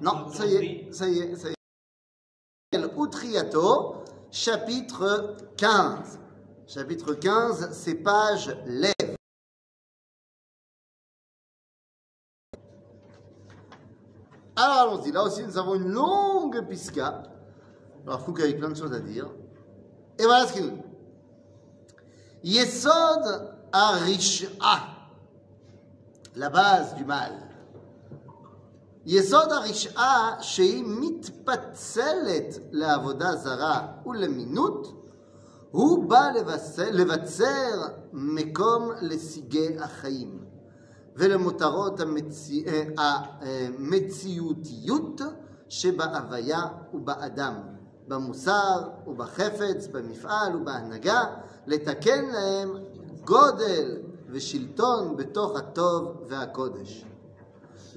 Non, ça y est, ça y est, ça y est. Utriato, chapitre 15. Chapitre 15, c'est page lèvres. Alors allons-y, là aussi nous avons une longue pisca. Alors Foucault a plein de choses à dire. Et voilà ce qu'il nous. Yesod Arish'a, la base du mal. יסוד הרשעה שהיא מתפצלת לעבודה זרה ולמינות, הוא בא לבצר, לבצר מקום לסיגי החיים ולמותרות המציא, המציאותיות שבהוויה ובאדם, במוסר ובחפץ, במפעל ובהנהגה, לתקן להם גודל ושלטון בתוך הטוב והקודש.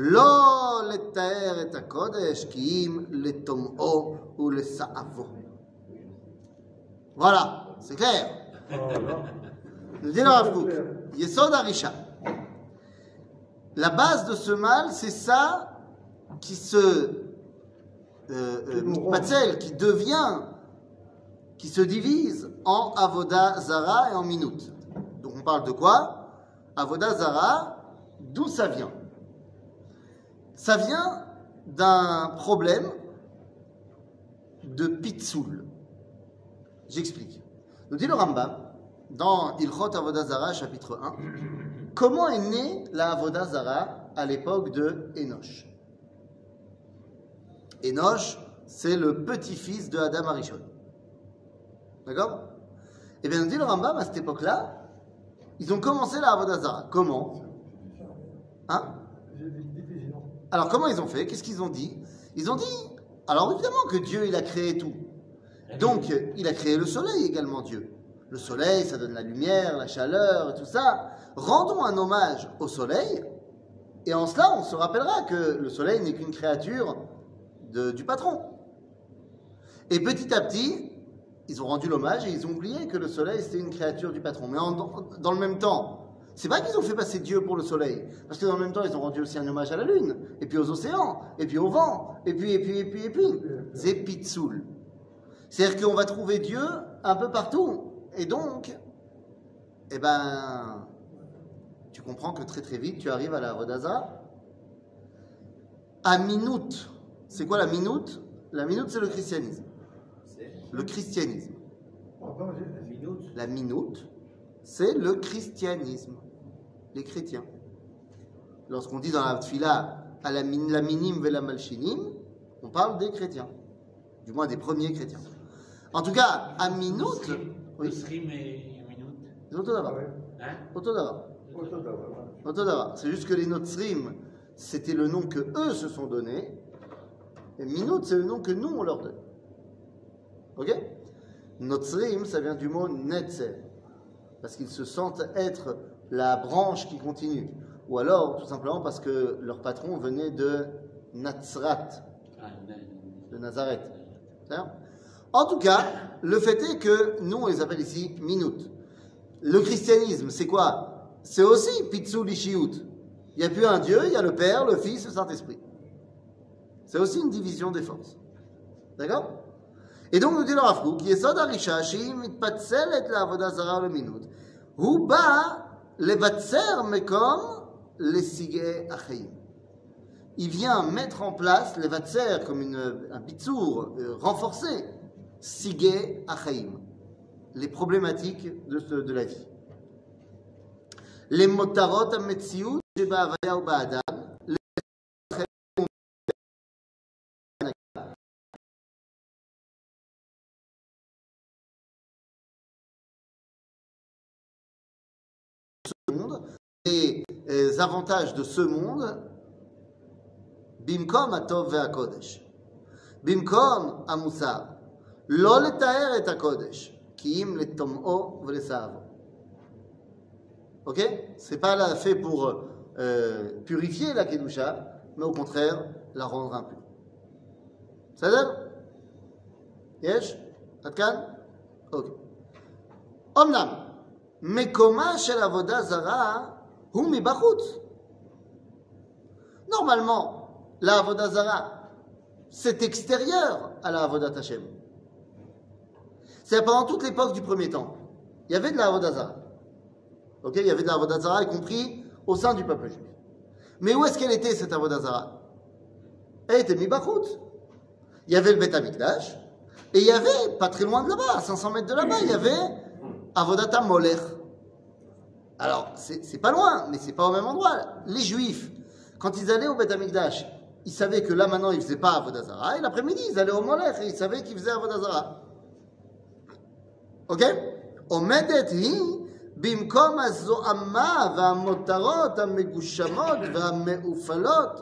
לא לתאר את הקודש כי אם לטומאו ולסעבו. Voilà, c'est clair. Nous dit le Rav Kook, Yesod Arisha. La base de ce mal, c'est ça qui se euh, euh, qui devient, qui se divise en Avoda Zara et en Minut. Donc on parle de quoi Avoda Zara, d'où ça vient ça vient d'un problème de pitsoul. J'explique. Nous dit le Rambam, dans Ilchot Avoda Zara, chapitre 1, comment est née la Avoda Zara à l'époque de Enoch Enoch, c'est le petit-fils de Adam Arishon. D'accord? Eh bien, nous dit le Rambam, à cette époque-là, ils ont commencé la Avoda Zara. Comment? Hein? Alors, comment ils ont fait? Qu'est-ce qu'ils ont dit? Ils ont dit, alors évidemment que Dieu, il a créé tout. Donc, il a créé le soleil également, Dieu. Le soleil, ça donne la lumière, la chaleur tout ça. Rendons un hommage au soleil, et en cela, on se rappellera que le soleil n'est qu'une créature de, du patron. Et petit à petit, ils ont rendu l'hommage et ils ont oublié que le soleil, c'était une créature du patron. Mais en- dans le même temps, c'est vrai qu'ils ont fait passer Dieu pour le soleil, parce que dans le même temps, ils ont rendu aussi un hommage à la lune, et puis aux océans, et puis au vent, et puis, et puis, et puis, et puis. C'est Pitsoul. C'est-à-dire qu'on va trouver Dieu un peu partout. Et donc, eh ben, tu comprends que très très vite, tu arrives à la Vodaza. À minute. C'est quoi la minute La minute, c'est le christianisme. Le christianisme. La minute, c'est le christianisme. Les chrétiens. Lorsqu'on dit dans la tfila, à la, min- la minim vela malchinim, on parle des chrétiens. Du moins des premiers chrétiens. En tout cas, à minute, oui, Nusrim et Minut. c'est Otodava. Hein? Otodava. Otodava. C'est juste que les Notsrim, c'était le nom que eux se sont donnés. Et Minut, c'est le nom que nous, on leur donne. Ok? Notsrim, ça vient du mot Netzer. Parce qu'ils se sentent être la branche qui continue. Ou alors, tout simplement parce que leur patron venait de ne- de Nazareth. En tout cas, le fait est que nous, on les appelle ici minutes. Le christianisme, c'est quoi? C'est aussi Pitsul Ishiyut. Il n'y a plus un Dieu, il y a le Père, le Fils, le Saint-Esprit. C'est aussi une division des forces. D'accord? Et donc, nous dit le Rav Kook, Yesod Arisha, שהיא מתפצלת לעבודה זרה ולמינות, הוא בא לבצר מקום לסיגי החיים. il vient mettre en place les vatser comme une, un bitsour euh, renforcé, sigé achaim, les problématiques de, ce- de la vie. Les motarot ametziut sheba havaya ou ba'adam, les euh, avantages de ce monde במקום הטוב והקודש, במקום המוסר, לא לתאר את הקודש, כי אם לטומאו ולסעבו. Ok C'est pas là fait pour euh, purifier la Kedusha, mais au contraire, la rendre impure. בסדר? יש? עד כאן? אוקיי. אמנם, מקומה של עבודה זרה Houmi Bachout. Normalement, la Avodazara, c'est extérieur à la Avodat Hashem. C'est pendant toute l'époque du premier temple. Il y avait de la Avodazara. Ok, il y avait de la Avodazara, y compris au sein du peuple juif. Mais où est-ce qu'elle était cette Avodazara Elle était Mibachout. Il y avait le Beth Amikdash, et il y avait, pas très loin de là-bas, à 500 mètres de là-bas, il y avait Avodata Moler. Alors, c'est pas loin, mais c'est pas au même endroit. Les Juifs, quand ils allaient au Beth Amikdash, ils savaient que là maintenant ils faisaient pas Avodazara, et l'après-midi ils allaient au Moler et ils savaient qu'ils faisaient Avodazara. Ok עומדת היא במקום הזוהמה והמותרות המגושמות והמאופלות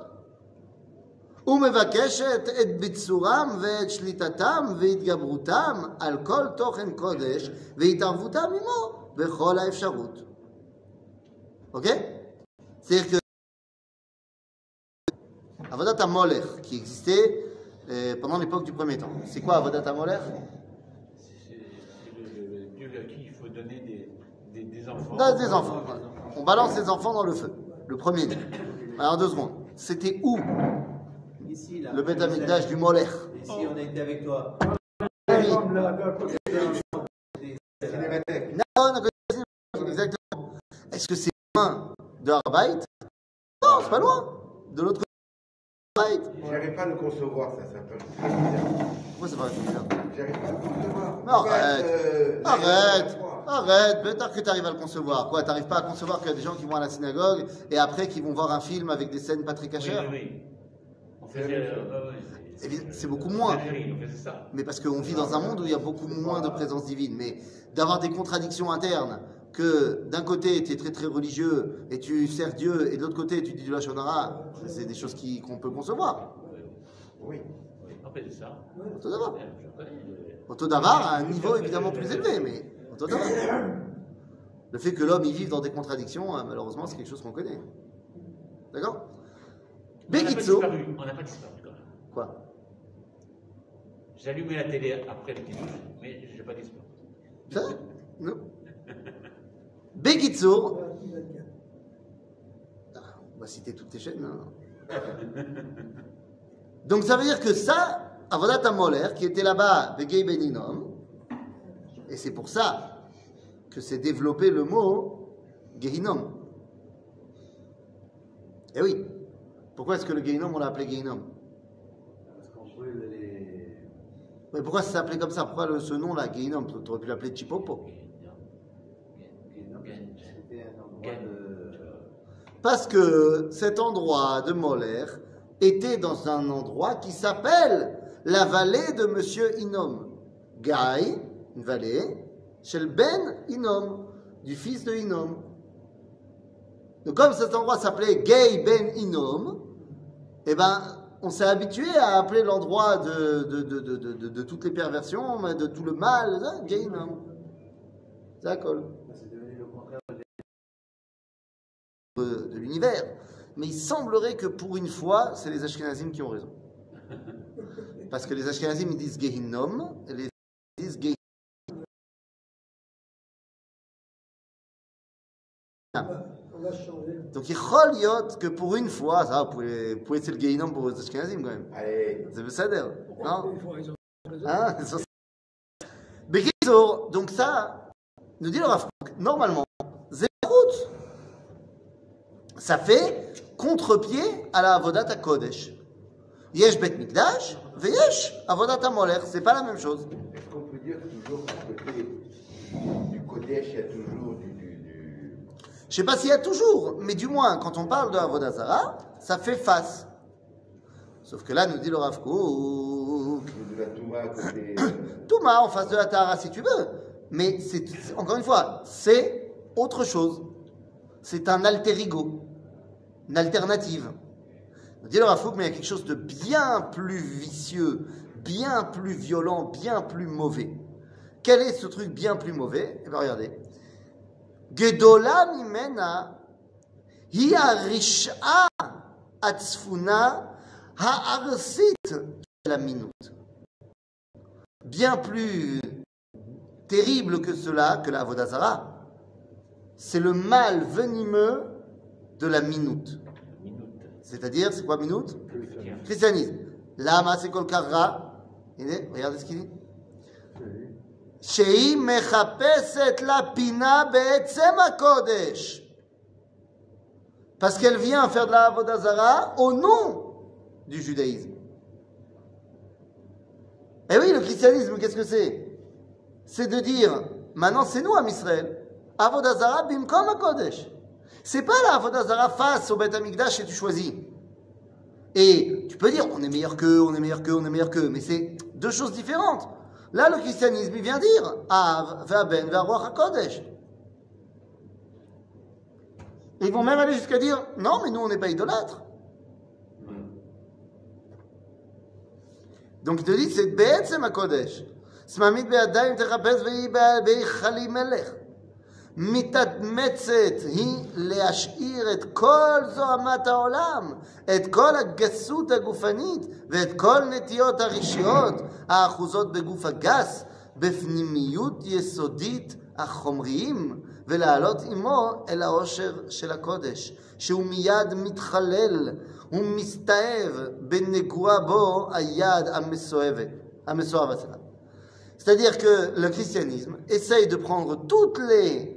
ומבקשת את ביצורם ואת שליטתם והתגברותם על כל תוכן קודש והתערבותם עמו בכל האפשרות. Ok? C'est-à-dire que Avodat Moller qui existait euh, pendant l'époque du premier temps. C'est quoi Avodat Moller C'est Dieu à qui il faut donner des, enfants. Des enfants. On balance les enfants dans le feu, le premier. Alors deux secondes. C'était où Ici, là, Le Betamikdash du Moller. Ici, on a été avec toi? Exactement. Est-ce que c'est loin de Harbaït Non, c'est pas loin. De l'autre côté de Harbaït. J'arrive pas à le concevoir, ça, ça peut bizarre. Pourquoi ça paraît bizarre J'arrive pas à le concevoir. Arrête. euh, Arrête, arrête, peut-être que tu arrives à le concevoir. Quoi, t'arrives pas à concevoir qu'il y a des gens qui vont à la synagogue et après qui vont voir un film avec des scènes pas très Oui, c'est- beaucoup moins. Mais parce qu'on vit dans un monde où il y a beaucoup moins de présence divine. Mais d'avoir des contradictions internes, que d'un côté tu es très très religieux et tu sers Dieu, et de l'autre côté tu dis du Lachonara, c'est des choses qui- qu'on peut concevoir. Oui. Faisait ça. Auto d'avoir. Ouais, je connais, euh, Auto d'avoir à un niveau évidemment plus élevé, mais auto d'avoir. Le fait que l'homme y vive dans des contradictions, euh, malheureusement, c'est quelque chose qu'on connaît. D'accord? Disparu. On n'a pas disparu quand même. Quoi? J'allumais la télé après le petit mais je n'ai pas disparu. Ça? Non? Bekitso. Ah, On va citer toutes tes chaînes. hein. Donc ça veut dire que ça, Avodat Amoler, qui était là-bas, Begei Beninom, et c'est pour ça que s'est développé le mot Gehinom. Eh oui. Pourquoi est-ce que le Gehinom, on l'a appelé Gehinom Parce qu'on brûle les. Mais pourquoi ça s'appelait comme ça? Pourquoi ce nom-là, Gehinom Tu aurais pu l'appeler Chipopo. C'était un endroit de. Parce que cet endroit de Moller était dans un endroit qui s'appelle la vallée de Monsieur Inom. Gai, une vallée, chez Ben Inom, du fils de Inom. Donc comme cet endroit s'appelait Gay Ben Inom, eh ben, on s'est habitué à appeler l'endroit de, toutes les perversions, de tout le mal, Gay Inom. Ça de, de l'univers. Mais il semblerait que pour une fois, c'est les Ashkenazim qui ont raison. Parce que les Ashkenazim, ils disent Gehinnom, et les disent Gehinnom. Donc il yot que pour une fois, ça, vous pouvez, vous pouvez c'est le Gehinnom pour les Ashkenazim quand même. Allez. C'est Besséder, non? Hein? Donc ça, nous dit le Rav normalement, ça fait contre-pied à la Avodat Kodesh. Yesh Bet Mikdash, Veyesh Avodat Moler, c'est pas la même chose. Est-ce qu'on peut dire toujours du Kodesh, il y a toujours du. du. Je sais pas s'il y a toujours, mais du moins, quand on parle de Avodat Zara, ça fait face. Sauf que là, nous dit le Rav Kook, Touma euh, Touma en face de la Tahara si tu veux. Mais c'est- encore une fois, c'est autre chose. C'est un alter ego, une alternative. Dit le Rafouk, mais il y a quelque chose de bien plus vicieux, bien plus violent, bien plus mauvais. Quel est ce truc bien plus mauvais? Eh bien, regardez. Gedola mimena atzfuna la minute bien plus terrible que cela, que la Vodazara, c'est le mal venimeux de la minute. Minute. C'est-à-dire, c'est quoi minute Christianisme. Lama, c'est kol karra. Il est, regardez ce qu'il dit. שהיא מחפשת לה פינה בעצם הקודש. Parce qu'elle vient faire de la Avodazara au nom du judaïsme. Eh oui, le christianisme, qu'est-ce que c'est C'est de dire, maintenant c'est nous, à Israël. Avodazara bimkom kodesh. C'est pas la Avodazara face au Beth Amikdash et tu choisis. Et tu peux dire, on est meilleur qu'eux, on est meilleur qu'eux, on est meilleur qu'eux, mais c'est deux choses différentes. Là, le christianisme, il vient dire, Av, Vaben, Varroach HaKodesh. Ils vont même aller jusqu'à dire, non, mais nous, on n'est pas idolâtres. Donc il te dit, c'est Be'etzem HaKodesh. Smamit be'adayim ve'i melech. מתאמצת היא להשאיר את כל זוהמת העולם, את כל הגסות הגופנית ואת כל נטיות הרשיות האחוזות בגוף הגס, בפנימיות יסודית החומריים, ולעלות עמו אל העושר של הקודש, שהוא מיד מתחלל ומסתאב בנגוע בו היד המסואבת, המסואב הזה. C'est-à-dire que le christianisme essaye de prendre toutes les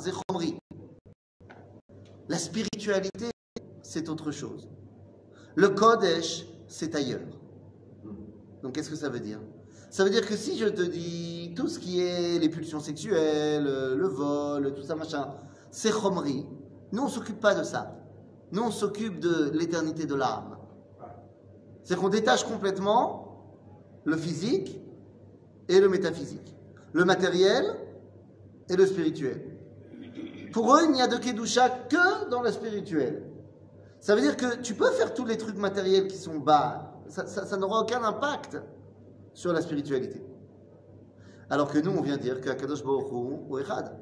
c'est. La spiritualité, c'est autre chose. Le Kodesh, c'est ailleurs. Donc qu'est-ce que ça veut dire? Ça veut dire que si je te dis tout ce qui est les pulsions sexuelles, le vol, tout ça, machin, c'est chomri, nous on s'occupe pas de ça. Nous on s'occupe de l'éternité de l'âme. C'est qu'on détache complètement le physique et le métaphysique, le matériel et le spirituel. Pour eux, il n'y a de Kedusha que dans le spirituel. Ça veut dire que tu peux faire tous les trucs matériels qui sont bas, ça, ça- ça n'aura aucun impact sur la spiritualité. Alors que nous, on vient dire que Akadosh Baruch Hu est Echad.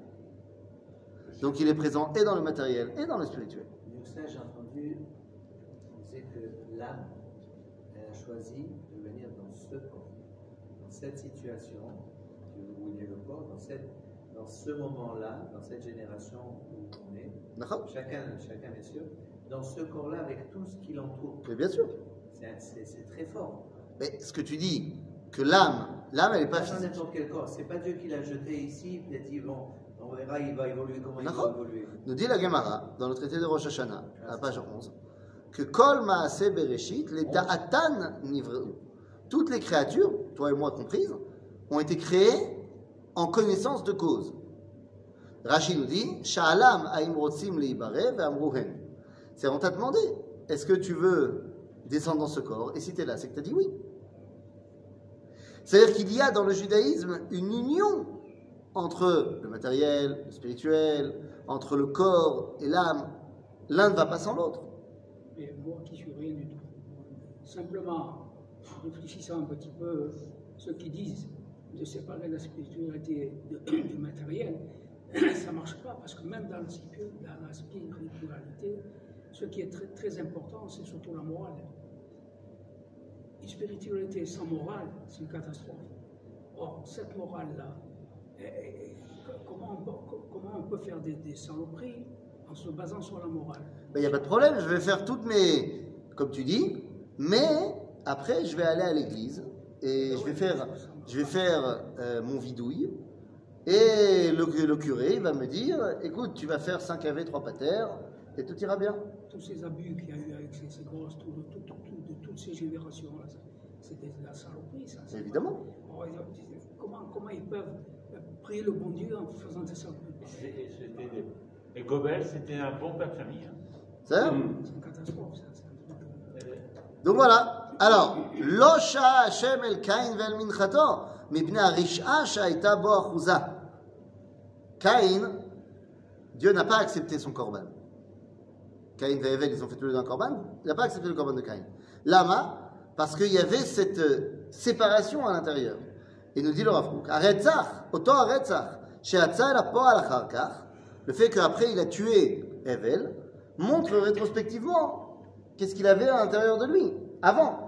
Donc il est présent et dans le matériel et dans le spirituel. J'ai entendu, on disait que l'âme, elle a choisi de venir dans ce corps, dans cette situation où il est le corps, dans, cette, dans ce moment-là, dans cette génération où on est, chacun, chacun bien sûr, dans ce corps-là avec tout ce qui l'entoure. Mais bien sûr. C'est- très fort. Mais ce que tu dis, que l'âme, l'âme, elle n'est pas physique. n'importe quel corps. C'est pas Dieu qui l'a jeté ici, il a dit bon, on verra, il va évoluer comment il va évoluer. Nous dit la Gemara, dans le traité de Rosh Hashanah, à la page 11, que Kol Maaseh Bereshit, les Ta'atan Nivreu. Toutes les créatures, toi et moi comprises, ont été créées en connaissance de cause. Rachid nous dit, Sha'alam ha'im rotzim leibare ve'amruhen. C'est on t'a demandé, est-ce que tu veux descendre dans ce corps? Et si tu es là, c'est que tu as dit oui. C'est-à-dire qu'il y a dans le judaïsme une union entre le matériel, le spirituel, entre le corps et l'âme. L'un ne va pas sans l'autre. Mais moi qui suis rien du tout. Simplement, en réfléchissant un petit peu, ceux qui disent de séparer la spiritualité du matériel, ça ne marche pas parce que même dans la, spiritu- dans la spiritualité, ce qui est très, très important, c'est surtout la morale. Une spiritualité sans morale, c'est une catastrophe. Or, cette morale-là, eh, eh, comment, on peut, comment on peut faire des, des saloperies en se basant sur la morale? Il n'y a pas de problème, je vais faire toutes mes, comme tu dis, mais après je vais aller à l'église et je vais faire, je vais faire euh, mon vidouille et le, le curé va me dire, écoute, tu vas faire 5 AV, 3 patères et tout ira bien. tous ces abus qu'il y a eu avec ces, ces gosses, tout, tout, tout, tout- de toutes ces générations-là, c'était de la saloperie, ça. c'est Évidemment. pas- Oh, comment, comment ils peuvent euh, prier le bon Dieu en faisant des saloperies? Et Gobel, c'était un bon père de famille. hein. Ça C'est une catastrophe, ça. c'est un truc, euh, Donc voilà. Alors, lo sha Hashem el Cain vel minchato, mipnei harish'a sha'aita bo achuza. Cain, Dieu n'a pas accepté son corban. Caïn et Evel, ils ont fait tous les deux un korban, il n'a pas accepté le korban de Caïn. Lama, parce qu'il y avait cette euh, séparation à l'intérieur. Et nous dit le Rav Kook, autant le fait qu'après il a tué Evel, montre rétrospectivement qu'est-ce qu'il avait à l'intérieur de lui, avant.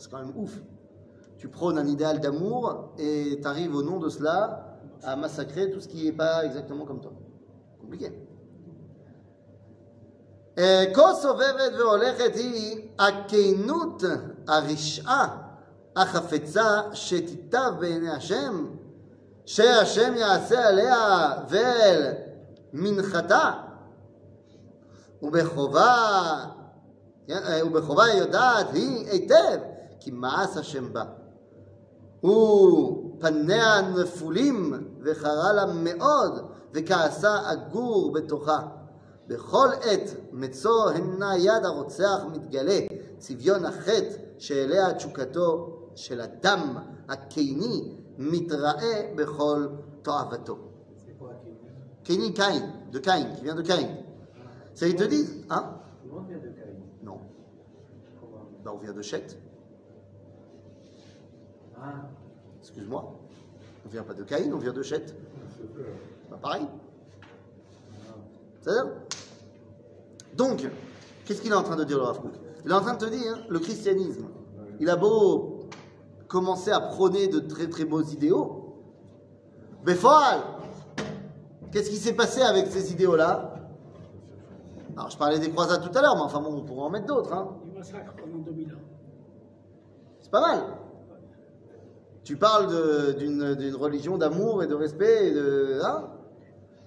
C'est quand même ouf. Tu prônes un idéal d'amour et tu arrives au nom de cela à massacrer tout ce qui n'est pas exactement comme toi. Compliqué. כה סובבת והולכת היא הכנות הרשעה החפצה שתיטב בעיני השם, שהשם יעשה עליה ואל מנחתה, ובחובה, כן, ובחובה יודעת היא היטב כי מאס השם בה. ופניה נפולים וחרה לה מאוד וכעסה אגור בתוכה. בכל עת מצוא הנה יד הרוצח מתגלה, צביון החטא שאליה תשוקתו של הדם הקיני מתראה בכל תועבתו. C'est quoi qui Kéni Caïn, de Caïn, qui vient de Caïn. Ça, ils te disent, hein Tout le monde vient de Caïn. Non, Comment bah, on vient de Chet, Ah, excuse-moi. On vient pas de Caïn, on vient de Chet. Bah, pareil. C'est-à-dire Donc, qu'est-ce qu'il est en train de dire le Rav Kook? Il est en train de te dire, le christianisme, il a beau commencer à prôner de très très beaux idéaux, mais foal Qu'est-ce qui s'est passé avec ces idéaux-là? Alors, je parlais des croisades tout à l'heure, mais enfin bon, on pourrait en mettre d'autres. Hein. Du massacre pendant 2000 ans. C'est pas mal. Tu parles d'une religion d'amour et de respect et de. hein?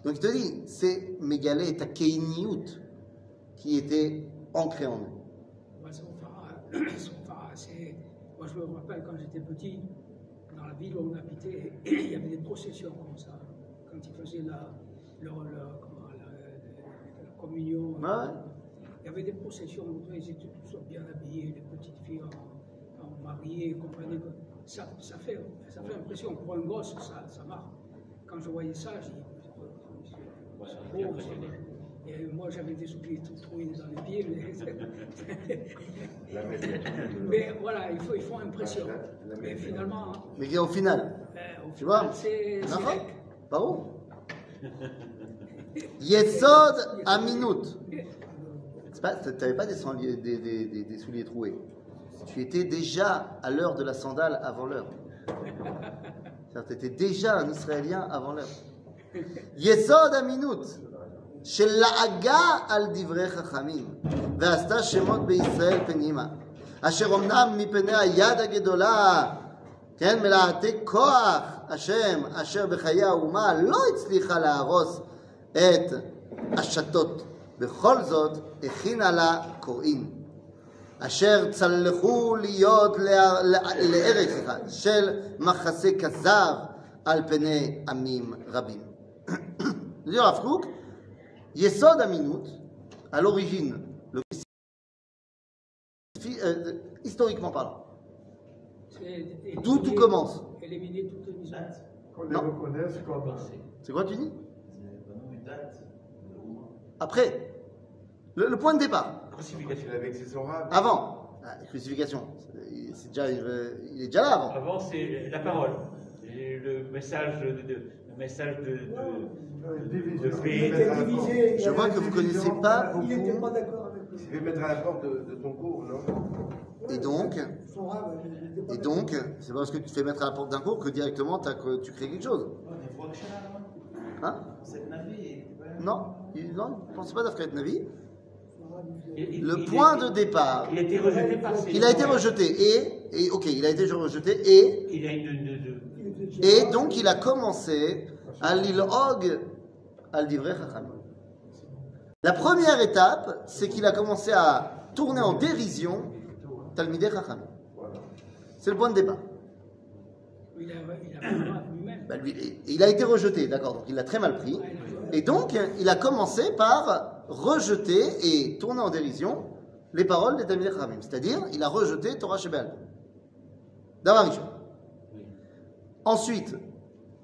Donc il te dit, c'est Mégalé et Takeiniut qui était ancré en nous. Ouais, son c'est- Moi, je me rappelle quand j'étais petit, dans la ville où on habitait, il y avait des processions comme ça. Quand ils faisaient la, comment, la- communion. Ouais. Il y avait des processions où ils étaient tous bien habillés, les petites filles en, en mariées, comprenez que ça, ça, fait, ça fait impression. Pour un gosse, ça, ça marque. Quand je voyais ça, j'ai dit, moi, j'avais des souliers tout troués dans les pieds, mais, mais voilà, il faut, il faut impression. Mais finalement, Mais au final, euh, au Tu vois, final, c'est c'est. Par où Yesod Aminut. C'est pas- T'avais pas des- des souliers troués. Tu étais déjà à l'heure de la sandale avant l'heure. Tu étais déjà un Israélien avant l'heure. יסוד אמינות של לעגה על דברי חכמים ועשתה שמות בישראל פנימה אשר אמנם מפני היד הגדולה כן מלהטי כוח השם אשר בחיי האומה לא הצליחה להרוס את השתות בכל זאת הכינה לה קוראים אשר צלחו להיות לאר- לא- לארץ אחד של מחסה כזב על פני עמים רבים. dit Rav Kook, Yesod Aminut, à l'origine, le euh, historiquement parlant, C'est D'où tout éliminer- commence Éliminer toutes les misères. Qu'on les Non. reconnaisse comme. c'est quoi tu dis Après, le, le point de départ, Crucifixion. Avec ses oracles. avant, ah, la crucifixion, c'est- déjà, il est déjà là avant. Avant, c'est la parole. Et le message de, de- le message de, paix. divisé. Je vois que vous division. connaissez pas Il n'était beaucoup. pas d'accord avec Il lui. se fait mettre à la porte de, ton cours, non? Et donc, et donc, c'est pas parce que tu te fais mettre à la porte d'un cours que directement que tu crées quelque chose. Hein? Non, il, non, il pensait pas d'Afrique Navi. Il Le il- point de départ, Il a été rejeté par ses il a été rejeté et, et ok, il a été rejeté et Il a une. donc il a commencé à l'ilhog al divrei. La première étape, c'est qu'il a commencé à tourner en dérision Talmidei Chachamim. C'est le point de départ. Il a, il. Bah, lui, et- il a été rejeté, d'accord, donc il l'a très mal pris. Et donc, il a commencé par rejeter et tourner en dérision les paroles des Talmidei Chachamim. C'est-à-dire, il a rejeté Torah Shebel. D'abord, Rishon. Ensuite,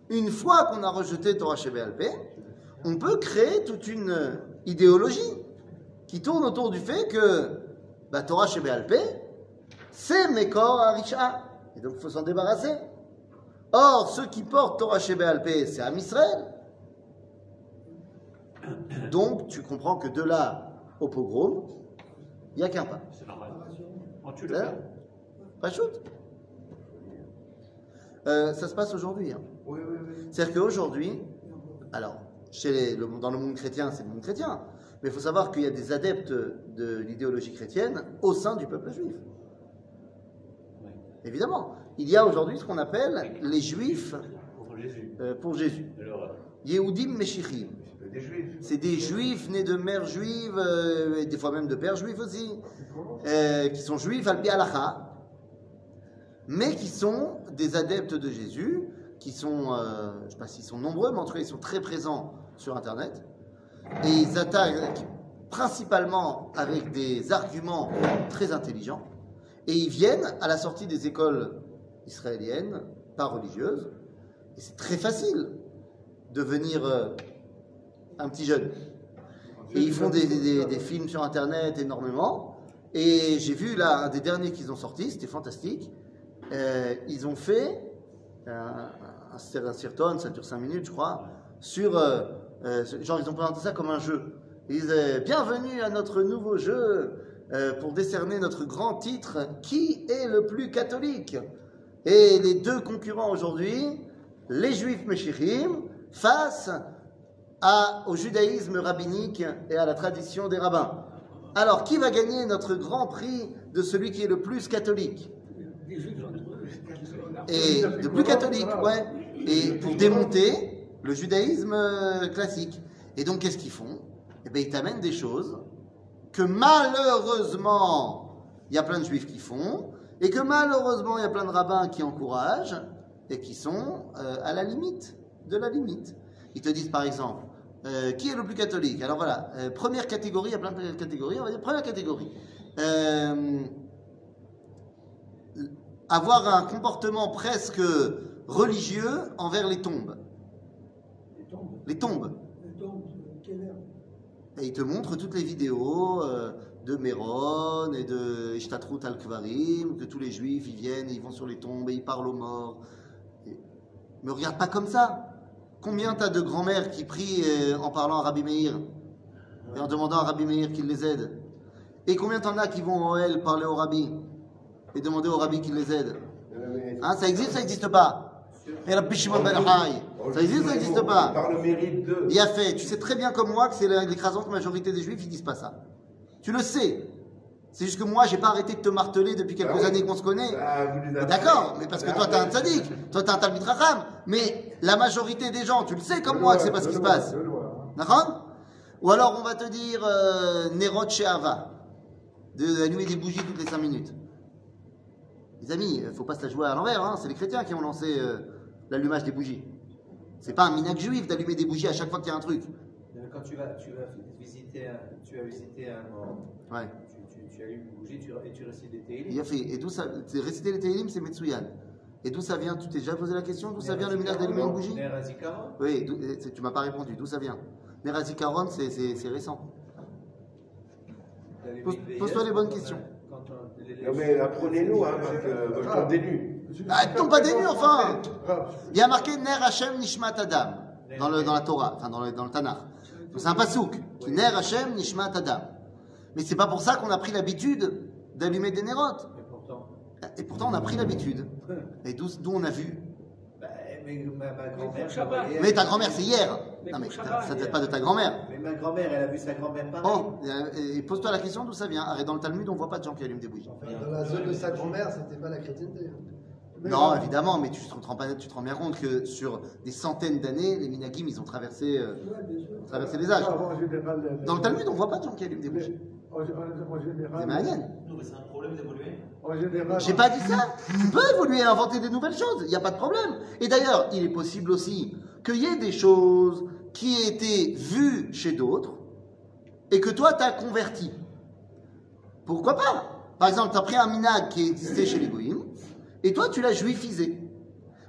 une fois qu'on a rejeté Torah Shebel on peut créer toute une idéologie qui tourne autour du fait que bah, Torah Shebel c'est Mekor Arisha. Et donc, il faut s'en débarrasser. Or, ceux qui portent Torah Shebel c'est Am Israël. Donc, tu comprends que de là au pogrom, il n'y a qu'un pas. C'est normal. On tue le père. Pas shoot. Euh, ça se passe aujourd'hui. hein. Oui, oui, oui. C'est-à-dire qu'aujourd'hui, alors, chez les- le- dans le monde chrétien, c'est le monde chrétien, mais il faut savoir qu'il y a des adeptes de l'idéologie chrétienne au sein du peuple juif. Oui. Évidemment. Il y a aujourd'hui ce qu'on appelle les juifs Jésus. euh, pour Jésus. Alors, Yehudim Meshichim. C'est des juifs. Nés de mères juives, euh, et des fois même de pères juifs aussi, euh, qui sont juifs al halacha, mais qui sont des adeptes de Jésus, qui sont, euh, je ne sais pas s'ils sont nombreux, mais en tout cas ils sont très présents sur Internet, et ils attaquent principalement avec des arguments très intelligents, et ils viennent à la sortie des écoles israéliennes, pas religieuses, c'est très facile de venir euh, un petit jeune. Et ils font des, des- des films sur Internet énormément. Et j'ai vu là un des derniers qu'ils ont sorti, c'était fantastique. Euh, ils ont fait un, un, un, sirton, ça dure 5 minutes je crois, sur... euh, genre ils ont présenté ça comme un jeu. Ils disaient Bienvenue à notre nouveau jeu pour décerner notre grand titre Qui est le plus catholique? Et les deux concurrents aujourd'hui, les juifs Meshichim, face au judaïsme rabbinique et à la tradition des rabbins. Alors, qui va gagner notre grand prix de celui qui est le plus catholique? Et le plus catholique, ouais. Et pour démonter le judaïsme euh, classique. Et donc, qu'est-ce qu'ils font? Eh bien, ils t'amènent des choses que malheureusement, il y a plein de juifs qui font, et que malheureusement, il y a plein de rabbins qui encouragent, et qui sont euh, à la limite de la limite. Ils te disent par exemple, euh, qui est le plus catholique? Alors voilà, euh, première catégorie, il y a plein de catégories, on va dire première catégorie. Avoir un comportement presque religieux envers les tombes. Les tombes? Les tombes. Les tombes, Et il te montre toutes les vidéos de Méron et de Ishtatrut al-Kvarim, que tous les juifs, ils viennent, ils vont sur les tombes et ils parlent aux morts. Me regarde pas comme ça. Combien t'as de grand-mères qui prient en parlant à Rabbi Meir et en demandant à Rabbi Meir qu'il les aide? Et combien t'en as qui vont au L parler au Rabbi et demander au Rabbi qu'il les aide? Hein, Ça existe, ça n'existe pas Et Rabbi Shimon ben ça existe, ça n'existe pas Par le mérite de. il a fait, tu sais très bien comme moi que c'est l'écrasante majorité des juifs, ils disent pas ça. Tu le sais. C'est juste que moi, j'ai pas arrêté de te marteler depuis quelques Ah oui. années qu'on se connaît. Ah, avez- D'accord, mais parce que Ah, toi, t'es un tzaddik, toi, t'es un talmid racham. Mais la majorité des gens, tu le sais comme moi que c'est pas ce qui se passe. D'accord? Ou alors, on va te dire euh, Nerot Sheava, de allumer des bougies toutes les 5 minutes. Les amis, euh, faut pas se la jouer à l'envers, hein. c'est les chrétiens qui ont lancé euh, l'allumage des bougies. C'est pas un minac juif d'allumer des bougies à chaque fois qu'il y a un truc. Quand tu vas, tu vas visiter un, tu vas visiter un mort, Ouais. Tu, allumes une bougie tu, et tu récites des Il télis. a fait. Et d'où ça Réciter les Télim, c'est Metsuyan. Et d'où ça vient Tu t'es déjà posé la question D'où ça vient le minage d'allumer une bougie Ner Hazikaron Oui, tu m'as pas répondu. D'où ça vient? Nerazikaron, c'est c'est- c'est récent. Pose-toi les bonnes questions. Non, mais apprenez-nous, hein, parce que je tombe des nus. Ah, tombe pas des nues, enfin Il y a marqué Ner Hashem Nishmat Adam dans, le, dans la Torah, enfin dans le, dans le Tanakh. C'est un pasouk Ner Hashem Nishmat Adam. Mais c'est pas pour ça qu'on a pris l'habitude d'allumer des nérotes. Mais pourtant, Et pourtant, on a pris l'habitude. Et d'où d'où on a vu bah, mais ma, ma grand-mère. pour Shabbat. travaillait- Mais ta grand-mère, c'est hier. Mais Non, mais ça ça date pas de ta grand-mère. Mais ma grand-mère, elle a vu sa grand-mère pareil. Oh, euh, et pose-toi la question d'où ça vient. Arrête, dans le Talmud, on voit pas de gens qui allument des bougies. Dans la zone de sa grand-mère, c'était pas la chrétienté. Mais Non, évidemment, mais tu te, rends pas- tu te rends bien compte que sur des centaines d'années, les minagim, ils ont traversé, euh, Ouais, traversé les âges. Ah, Dans le Talmud, on voit pas de gens qui allument des bougies. En, en- en C'est général, Mahayan. Non, mais c'est un problème d'évoluer. en général, J'ai pas dit ça. Tu peux évoluer et inventer des nouvelles choses. Il n'y a pas de problème. Et d'ailleurs, il est possible aussi qu'il y ait des choses qui aient été vues chez d'autres et que toi, tu as converti. Pourquoi pas? Par exemple, tu as pris un minag qui existait chez les goïms et toi, tu l'as juifisé.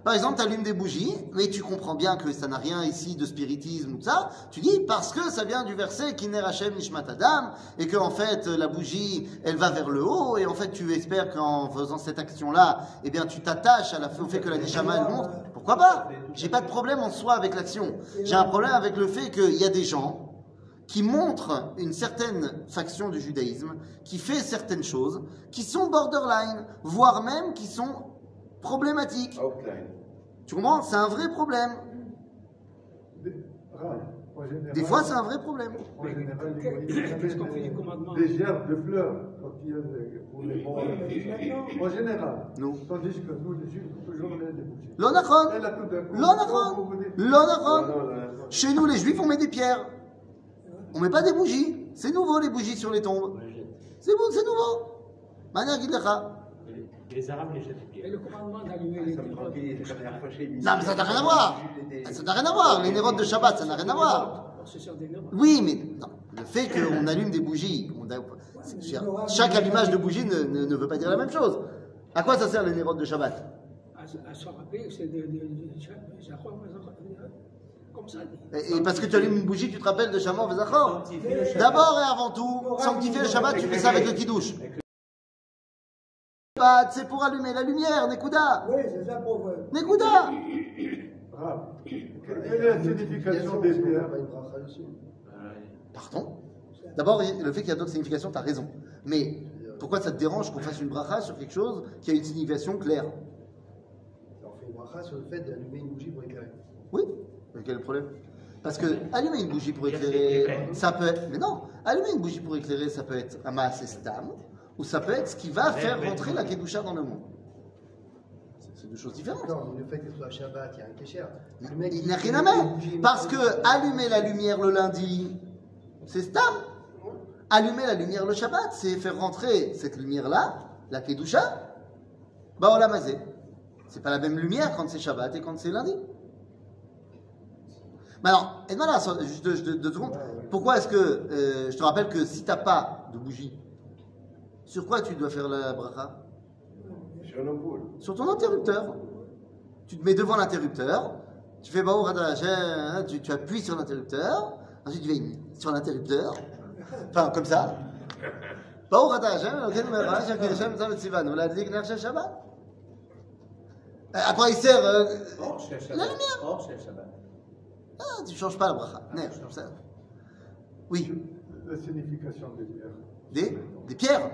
Par exemple, tu allumes des bougies, mais tu comprends bien que ça n'a rien ici de spiritisme ou ça. Tu dis parce que ça vient du verset Kiner Hashem Nishmat Adam et que en fait la bougie elle va vers le haut et en fait tu espères qu'en faisant cette action-là, eh bien tu t'attaches au fait que la Neshama elle monte. Pourquoi pas? J'ai pas de problème en soi avec l'action. J'ai un problème avec le fait qu'il y a des gens qui montrent une certaine faction du judaïsme, qui fait certaines choses, qui sont borderline, voire même qui sont problématiques. Outline. Tu comprends? C'est un vrai problème. des- général, Des fois, c'est un vrai problème. les des- commandement Des gerbes de fleurs pour les. En général. Nous. Tandis que nous, les juifs, toujours on met des bougies. L'onachron Et là, tout d'un coup, L'onachron vous vous dites- L'onachron Non, non, non. Chez nous, les juifs, on met des pierres. On met pas des bougies. C'est nouveau, les bougies sur les tombes. Les. C'est bon, c'est nouveau. Les- les Arabes les jettent les Et pieds. le commandement d'allumer les chez lui. Non, mais ça n'a rien à voir. Ça n'a rien à voir. Les nérodes de Shabbat, ça n'a rien à voir. On se sert des nérodes. Oui, mais non. Le fait qu'on allume des bougies, on a- chaque allumage de bougie ne, ne- ne veut pas dire la même chose. À quoi ça sert les nérodes de Shabbat? Et, parce que tu allumes une bougie, tu te rappelles de Shamor Vezachor. D'abord et avant tout, sanctifier le Shabbat, tu fais ça avec le kiddush. Shabbat, c'est pour allumer la lumière, Nekuda. Oui, c'est ça pour vous. Nekuda. Rav, quelle est la signification des pierres. Pardon? D'abord, le fait qu'il y a d'autres significations, tu as raison. Mais pourquoi ça te dérange qu'on fasse une bracha sur quelque chose qui a une signification claire? On fait une bracha sur le fait d'allumer une bougie pour éclairer. Oui Mais quel est le problème? Parce que allumer une bougie pour éclairer, ça peut être. Mais non Allumer une bougie pour éclairer, ça peut être Amas et Stam, ou ça peut être ce qui va faire rentrer la Kedusha dans le monde. C'est- deux choses différentes. Non, mais le fait que ce soit Shabbat, il y a un kécher. Le Il mec, n'y a rien à mettre. Parce que allumer la lumière le lundi, c'est Stam. Allumer la lumière le Shabbat, c'est faire rentrer cette lumière-là, la Kedusha, bah on l'a masé. C'est pas la même lumière quand c'est Shabbat et quand c'est lundi. Maintenant, et voilà, juste deux, deux- deux secondes. Pourquoi est-ce que, euh, je te rappelle que si t'as pas de bougie, sur quoi tu dois faire la bracha? Sur ton interrupteur. Tu te mets devant l'interrupteur, tu fais Baou Radha tu, tu appuies sur l'interrupteur, ensuite tu fais sur l'interrupteur, enfin comme ça. Baou Radha Hashem, ok, mais Radha Hashem, Hashem, Hashem, Tzivan, on l'a dit que Hashem Shabbat. Euh, À quoi il sert euh. La lumière? Ah, Tu changes pas la bracha. Ça. Oui, La signification des pierres. des, des pierres.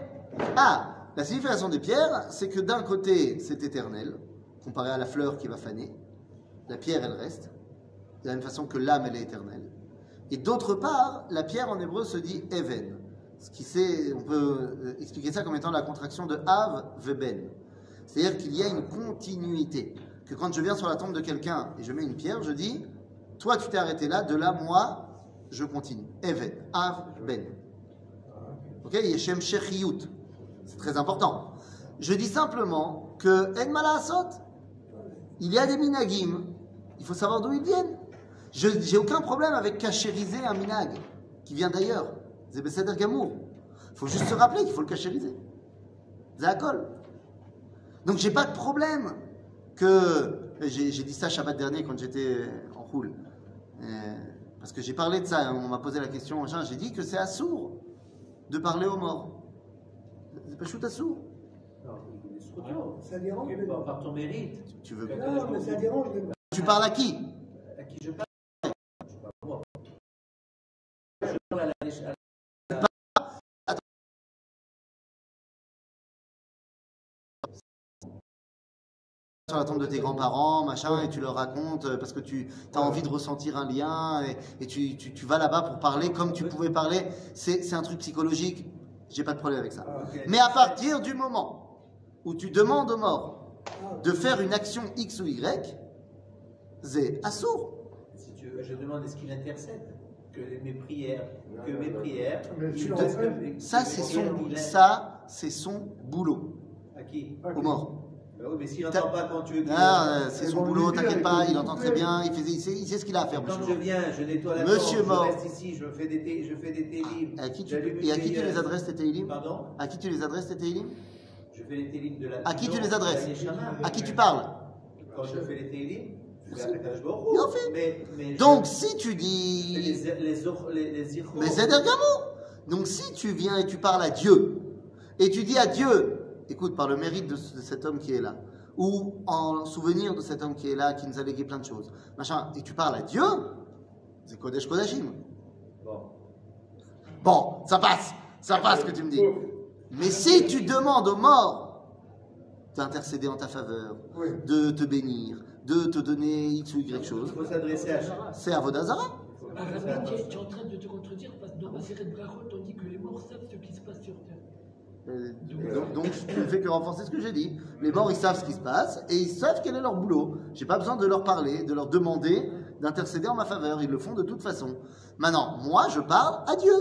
Ah, la signification des pierres, c'est que d'un côté, c'est éternel, comparé à la fleur qui va faner. La pierre, elle reste, de la même façon que l'âme, elle est éternelle. Et d'autre part, la pierre en hébreu se dit even. Ce qui c'est, on peut euh, expliquer ça comme étant la contraction de Av Veben. C'est-à-dire qu'il y a une continuité. Que quand je viens sur la tombe de quelqu'un et je mets une pierre, je dis, toi tu t'es arrêté là, de là, moi, je continue. Even, Av Ben. Ok Yeshem Shechiyut. C'est très important. Je dis simplement que il y a des minagim. Il faut savoir d'où ils viennent. Je n'ai aucun problème avec cachériser un minag qui vient d'ailleurs. C'est Besséder Gamour. Il faut juste se rappeler qu'il faut le cachériser. Zakol. Donc j'ai pas de problème que. J'ai dit ça Shabbat dernier quand j'étais en roule. Euh, parce que j'ai parlé de ça, on m'a posé la question, j'ai dit que c'est assourd de parler aux morts. C'est pas chou assourd. Ça dérange par, par ton mérite. Tu veux Non, mais ça dérange les Tu parles à qui? À qui je parle? Je parle à moi. Je parle à la, à sur la tombe de tes grands-parents, machin, et tu leur racontes euh, parce que tu as envie de ressentir un lien et, et tu, tu- tu vas là-bas pour parler comme tu pouvais parler. C'est un truc psychologique. J'ai pas de problème avec ça. Ah. Mais à partir du moment où tu demandes aux morts de faire une action X ou Y, c'est assourd. Si tu veux, je demande est-ce qu'il intercède que mes prières, que mes prières, Tu te-. Ça, c'est son, ça, c'est son boulot, à qui? Au mort. Bah oui, mais s'il n'entend pas quand tu qu'il Ah, euh, c'est son boulot, t'inquiète pas, il entend très bien, il, fait, il, sait, il sait ce qu'il a à faire, Quand monsieur. je viens, je nettoie la Monsieur porte, mort. je reste ici, je fais des, té- je fais des télim. À qui tu, J'allume et à qui tu les adresses tes télim Pardon À qui tu les adresses tes télim Je fais les télim de la À qui tu non, les adresses. À qui tu parles Quand je fais les télim, je fais Merci. à Kadosh Baruch Hu. Bien fait. Mais, mais je- Donc, si tu les, dis. les, les, les zichros. Mais c'est Donc, si tu viens et tu parles à Dieu, et tu dis à Dieu, écoute, par le mérite de, ce- de cet homme qui est là, ou en souvenir de cet homme qui est là, qui nous a légué plein de choses, machin, et tu parles à Dieu, c'est Kodesh Kodashim. Bon. Bon, ça passe, ça passe ce que tu me dis. Mais si tu demandes aux morts d'intercéder en ta faveur, Oui. de te bénir, de te donner X ou Y Il chose, faut s'adresser à c'est Ah, à- tu es- tu es en train de te contredire parce que dans la série de Brachot, on dit que les morts savent ce qui se passe sur terre. Euh, donc, donc, tu ne fais que renforcer ce que j'ai dit. Les morts, ils savent ce qui se passe et ils savent quel est leur boulot. J'ai pas besoin de leur parler, de leur demander d'intercéder en ma faveur. Ils le font de toute façon. Maintenant, moi, je parle à Dieu.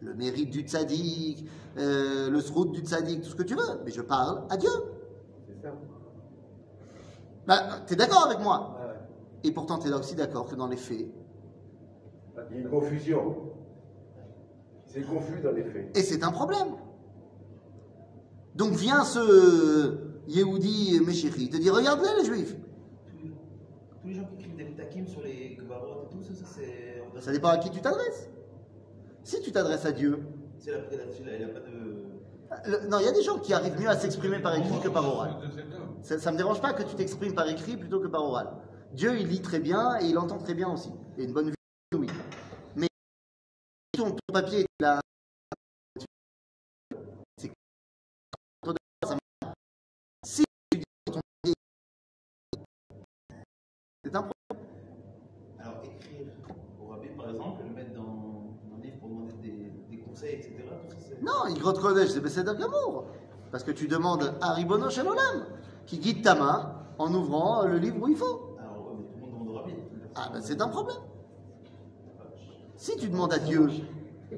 Le mérite du tzaddik, euh, le srout du tzaddik, tout ce que tu veux. Mais je parle à Dieu. C'est ça. Bah, t'es d'accord avec moi? Ouais. Et pourtant, t'es là aussi d'accord que dans les faits. Il y a une confusion. C'est confus dans les faits. Et c'est un problème. Donc vient ce Yehudi Meshéchi te dit Regarde-les les juifs. Tous les gens qui écrivent des sur les Gvarot et tout ça, ça c'est. Ça dépend à qui tu t'adresses. Si tu t'adresses à Dieu, C'est la prédation, il n'y a pas de. le- non, il y a des gens qui arrivent mieux à s'exprimer par écrit que par oral. Ça, ça me dérange pas que tu t'exprimes par écrit plutôt que par oral. Dieu, il lit très bien et il entend très bien aussi. Et une bonne vue, oui. Mais ton, ton papier, il c'est- Si tu dis ton papier, c'est un problème. Alors écrire au rabbi par exemple, le mettre dans un livre pour demander des, des conseils, etc. Non, Igrot Kodesh, c'est Besséder Gamour. Parce que tu demandes à Ribono Shel Olam, qui guide ta main en ouvrant le livre où il faut. Alors tout le monde demande au rabbi. Ah ben c'est un problème. Si tu demandes à Dieu,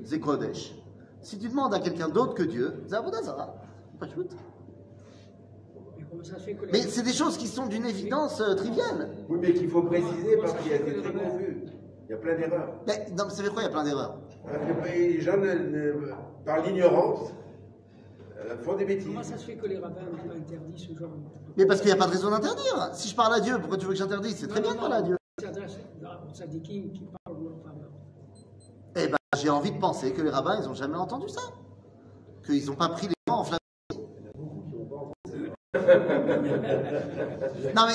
c'est Kodesh. Si tu demandes à quelqu'un d'autre que Dieu, c'est Avodazara. Pas chouette. Mais comment ça se fait que les- Mais c'est des choses qui sont d'une évidence euh, triviale. Oui, mais qu'il faut préciser parce qu'il y a des très confus. Il y a plein d'erreurs. Mais non, mais c'est vrai quoi, il y a plein d'erreurs? Parce que Les gens, ne- ne- par l'ignorance, euh, font des bêtises. Comment ça se fait que les rabbins n'ont pas interdit ce genre de... Mais parce qu'il n'y a pas de raison d'interdire. Si je parle à Dieu, pourquoi tu veux que j'interdise? C'est très bien de parler à Dieu. Aux qui parlent en leur faveur. Eh ben, j'ai envie de penser que les rabbins, ils n'ont jamais entendu ça. Qu'ils n'ont pas pris les gens en flamme. Non mais,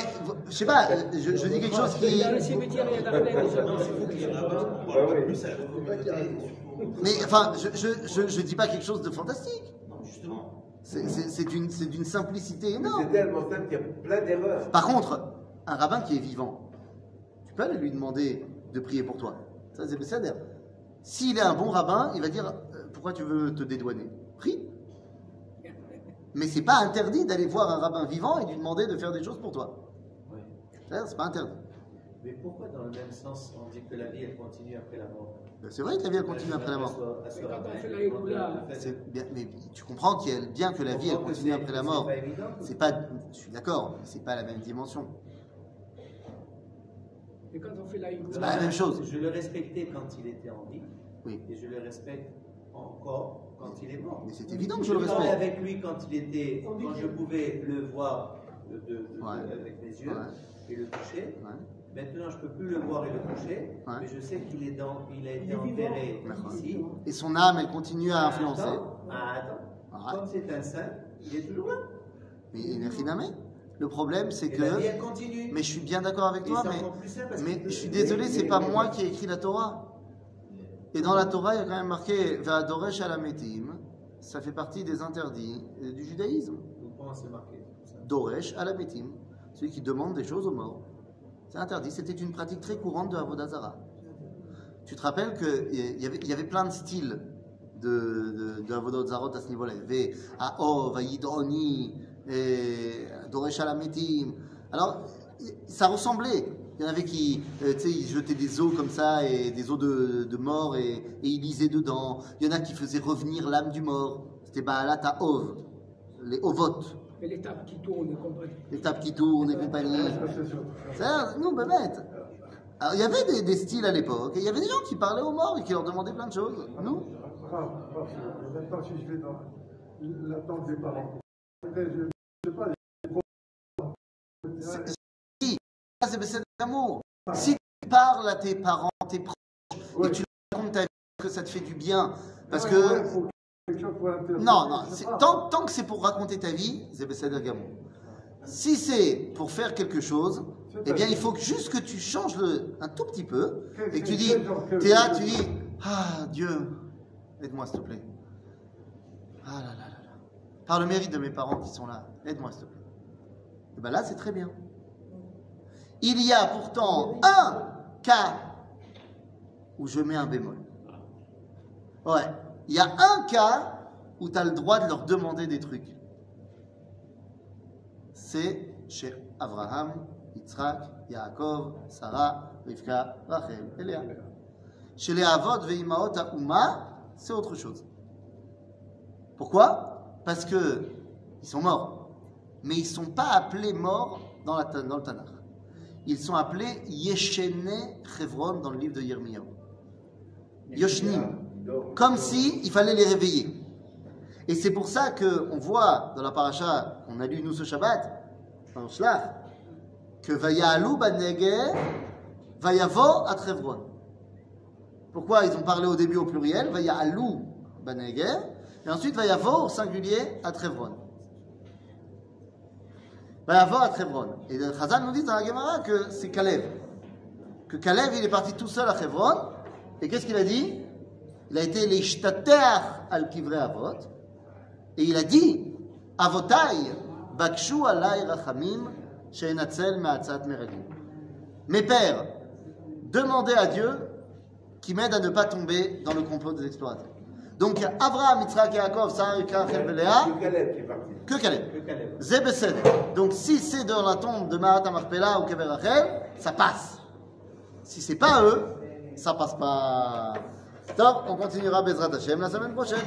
je sais pas, je, je dis quelque chose qui... La communauté. Mais enfin, je, je, je, dis pas quelque chose de fantastique. Non, justement. C'est- d'une c'est d'une simplicité énorme. C'est tellement simple qu'il y a plein d'erreurs. Par contre, un rabbin qui est vivant, tu peux aller lui demander de prier pour toi. Ça, c'est Besséder. S'il est un bon rabbin, il va dire euh, Pourquoi tu veux te dédouaner? Prie. Mais c'est pas interdit d'aller voir un rabbin vivant et lui demander de faire des choses pour toi. Oui. C'est pas interdit. Mais pourquoi, dans le même sens, on dit que la vie, elle continue après la mort? Ben, C'est vrai que la vie elle continue après la mort. Bien, mais tu comprends qu'il y a- bien que la vie elle continue après la mort. C'est pas, je suis d'accord, mais c'est pas la même dimension. Et quand on fait la C'est pas la même chose. Je le respectais quand il était en vie. Oui. Et je le respecte encore quand il est mort. Mais c'est évident que je Je le parlais respecte. avec lui quand il était, quand je pouvais le voir de- de- de- Ouais. avec mes yeux Ouais. et le toucher. Ouais. Maintenant, je peux plus le voir et le toucher, Ouais. mais je sais qu'il est dans, il a été enterré ici. Et son âme, elle continue à influencer. Attends, attends. Comme c'est un saint, il est toujours là. Mais il n'est rien à mettre. Le problème, c'est Et la vie, que. elle continue. Mais je suis bien d'accord avec Et toi, mais, mais que- je suis désolé, c'est pas moi qui ai écrit la Torah. Et dans la Torah, il y a quand même marqué Va'adoresh alametim. Ça fait partie des interdits du judaïsme. Comment c'est marqué Doresh alametim. Celui qui demande des choses aux morts. C'est interdit. C'était une pratique très courante de Avodazara. Tu te rappelles qu'il y avait, il y avait plein de styles de, de, de Avodazarot à ce niveau-là. Il y avait Ao, Vaïdoni, et Doresh Alametim. Alors, ça ressemblait. Il y en avait qui, euh, tu sais, ils jetaient des os comme ça, et des os de, de mort, et, et ils lisaient dedans. Il y en a qui faisaient revenir l'âme du mort. C'était Baalat Ov, les Ovot, Et l'étape qui tourne les tapes qui tournent et compagnie. Ça, nous, ben, bête. Alors, il y avait des, des styles à l'époque, et il y avait des gens qui parlaient aux morts et qui leur demandaient plein de choses. Nous, maintenant si je vais dans l'attente des parents, après je ne sais pas, C'est- si, ça, c'est c'est l'amour. Si tu parles à tes parents, tes proches, et tu leur racontes ta vie, que ça te fait du bien, parce que non, non, tant, tant que c'est pour raconter ta vie, c'est Gamon. Si c'est pour faire quelque chose, eh bien, il faut que- juste que tu changes le, un tout petit peu et que tu dis, là, tu dis, ah Dieu, aide-moi s'il te plaît. Ah là là là là. Par le mérite de mes parents qui sont là, aide-moi s'il te plaît. Et bien là, c'est très bien. Il y a pourtant un cas où je mets un bémol. Ouais. Il y a un cas où tu as le droit de leur demander des trucs. C'est chez Abraham, Yitzhak, Yaakov, Sarah, Rivka, Rachel et Léa. Chez les Avot, Veimaot, Aouma, c'est autre chose. Pourquoi? Parce que ils sont morts. Mais ils ne sont pas appelés morts dans, dans le Tanakh. Ils sont appelés Yeshene Chevron dans le livre de Yirmiyahu. Yoshnim. Comme si il fallait les réveiller. Et c'est pour ça qu'on voit dans la paracha qu'on a lu nous ce Shabbat, dans Shlach, que Vaya'alou Baneger, Vayavo à Trevron. Pourquoi ils ont parlé au début au pluriel, Vaya'alou Baneger, et ensuite Vayavo au singulier à Trevron. Et le nous dit dans la Gemara que c'est Kalev. Que Kalev, il est parti tout seul à Trevron, et qu'est-ce qu'il a dit? Il a été les al kivrei avot, et il a dit Avotai bakshu alay rachamim she'enatzel ma'atzat meraglim. Mes pères, demandez à Dieu qui m'aide à ne pas tomber dans le complot des explorateurs. Donc Abraham, Yitzhak, Yaakov, Sarah, Rachel Léa, C'est Caleb qui est parti. que Caleb. Que Caleb. Donc si c'est dans la tombe de Mahat Marpella ou Kever Rachel, ça passe. Si c'est pas eux, ça passe pas. Top, on continuera Bezrat Hashem la semaine prochaine.